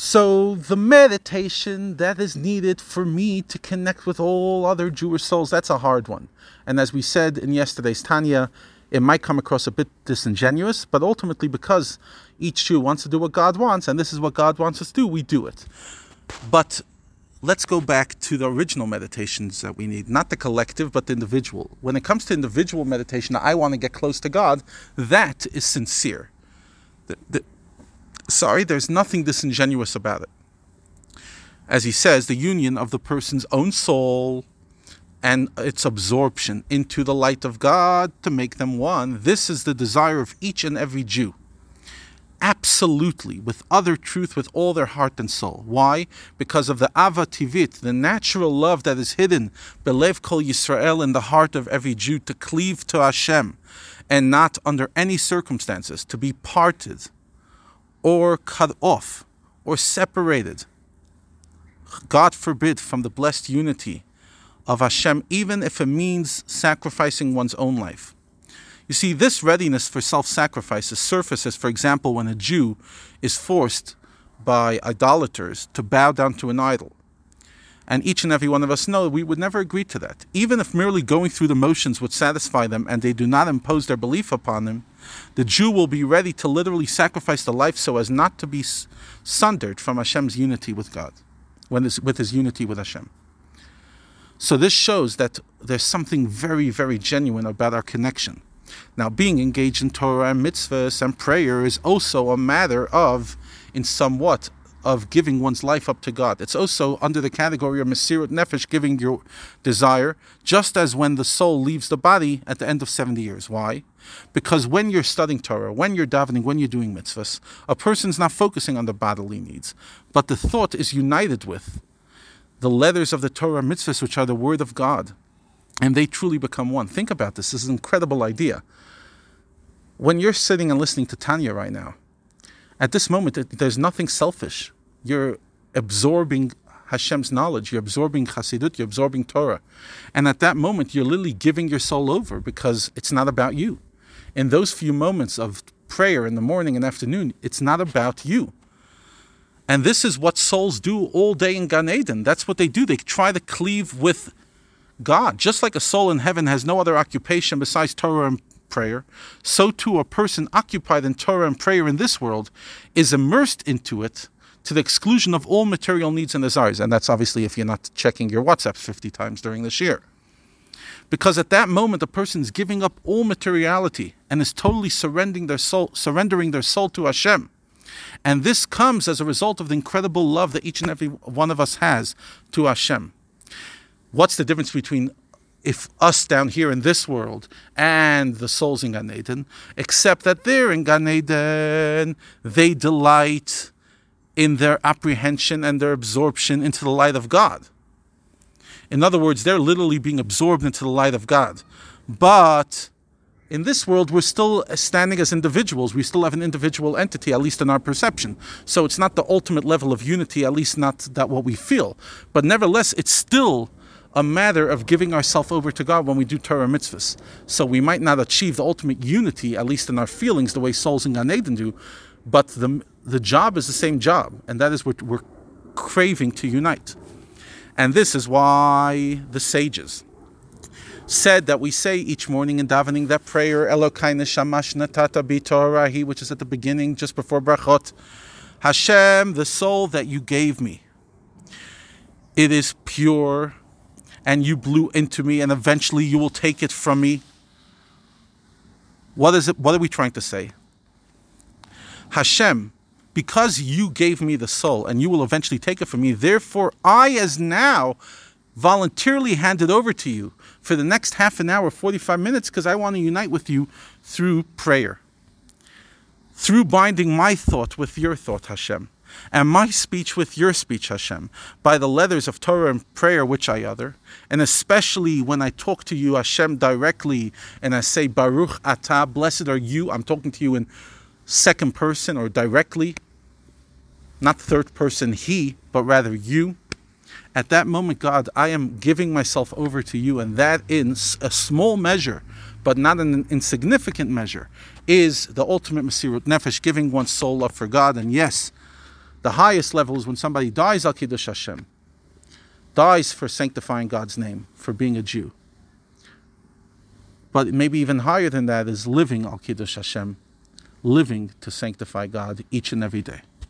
So, the meditation that is needed for me to connect with all other Jewish souls, that's a hard one. And as we said in yesterday's Tanya, it might come across a bit disingenuous, but ultimately, because each Jew wants to do what God wants, and this is what God wants us to do, we do it. But let's go back to the original meditations that we need, not the collective, but the individual. When it comes to individual meditation, I want to get close to God, that is sincere. The, the, sorry, there's nothing disingenuous about it. As he says, the union of the person's own soul and its absorption into the light of God to make them one. This is the desire of each and every Jew. Absolutely, with other truth with all their heart and soul. Why? Because of the Ahava Tivit, the natural love that is hidden, Belev Kol Yisrael, in the heart of every Jew, to cleave to Hashem, and not under any circumstances to be parted, or cut off, or separated. God forbid from the blessed unity of Hashem, even if it means sacrificing one's own life. You see, this readiness for self sacrifice surfaces, for example, when a Jew is forced by idolaters to bow down to an idol. And each and every one of us know we would never agree to that. Even if merely going through the motions would satisfy them and they do not impose their belief upon them, the Jew will be ready to literally sacrifice the life so as not to be sundered from Hashem's unity with God, with his unity with Hashem. So this shows that there's something very, very genuine about our connection. Now, being engaged in Torah and mitzvahs and prayer is also a matter of, in somewhat, of giving one's life up to God. It's also under the category of Mesirut Nefesh, giving your desire, just as when the soul leaves the body at the end of 70 years. Why? Because when you're studying Torah, when you're davening, when you're doing mitzvahs, a person's not focusing on the bodily needs, but the thought is united with the letters of the Torah mitzvahs, which are the word of God, and they truly become one. Think about this. This is an incredible idea. When you're sitting and listening to Tanya right now, at this moment, there's nothing selfish. You're absorbing Hashem's knowledge, you're absorbing Chassidut, you're absorbing Torah. And at that moment, you're literally giving your soul over because it's not about you. In those few moments of prayer in the morning and afternoon, it's not about you. And this is what souls do all day in Gan Eden. That's what they do. They try to cleave with God. Just like a soul in heaven has no other occupation besides Torah and prayer, so too a person occupied in Torah and prayer in this world is immersed into it to the exclusion of all material needs and desires. And that's obviously if you're not checking your WhatsApps 50 times during this year. Because at that moment, a person is giving up all materiality and is totally surrendering their soul, surrendering their soul to Hashem. And this comes as a result of the incredible love that each and every one of us has to Hashem. What's the difference between if us down here in this world and the souls in Gan Eden, except that they're in Gan Eden, they delight in their apprehension and their absorption into the light of God. In other words, they're literally being absorbed into the light of God. But in this world, we're still standing as individuals. We still have an individual entity, at least in our perception. So it's not the ultimate level of unity, at least not that what we feel. But nevertheless, it's still a matter of giving ourselves over to God when we do Torah mitzvahs. So we might not achieve the ultimate unity, at least in our feelings, the way souls in Gan Eden do, but the, the job is the same job, and that is what we're craving to unite. And this is why the sages, said that we say each morning in davening that prayer, Elokai neshamash natata bitorahi, which is at the beginning, just before brachot. Hashem, the soul that you gave me, it is pure, and you blew into me, and eventually you will take it from me. What is it? What are we trying to say? Hashem, because you gave me the soul, and you will eventually take it from me, therefore I, as now, voluntarily hand it over to you for the next half an hour, 45 minutes, because I want to unite with you through prayer. Through binding my thought with your thought, Hashem, and my speech with your speech, Hashem, by the letters of Torah and prayer which I utter, and especially when I talk to you, Hashem, directly, and I say, Baruch Atah, blessed are you, I'm talking to you in second person or directly, not third person, he, but rather you. At that moment, God, I am giving myself over to you, and that in a small measure, but not an insignificant measure, is the ultimate Mesirut Nefesh, giving one's soul up for God. And yes, The highest level is when somebody dies al Kiddush Hashem, dies for sanctifying God's name, for being a Jew. But maybe even higher than that is living al Kiddush Hashem, living to sanctify God each and every day.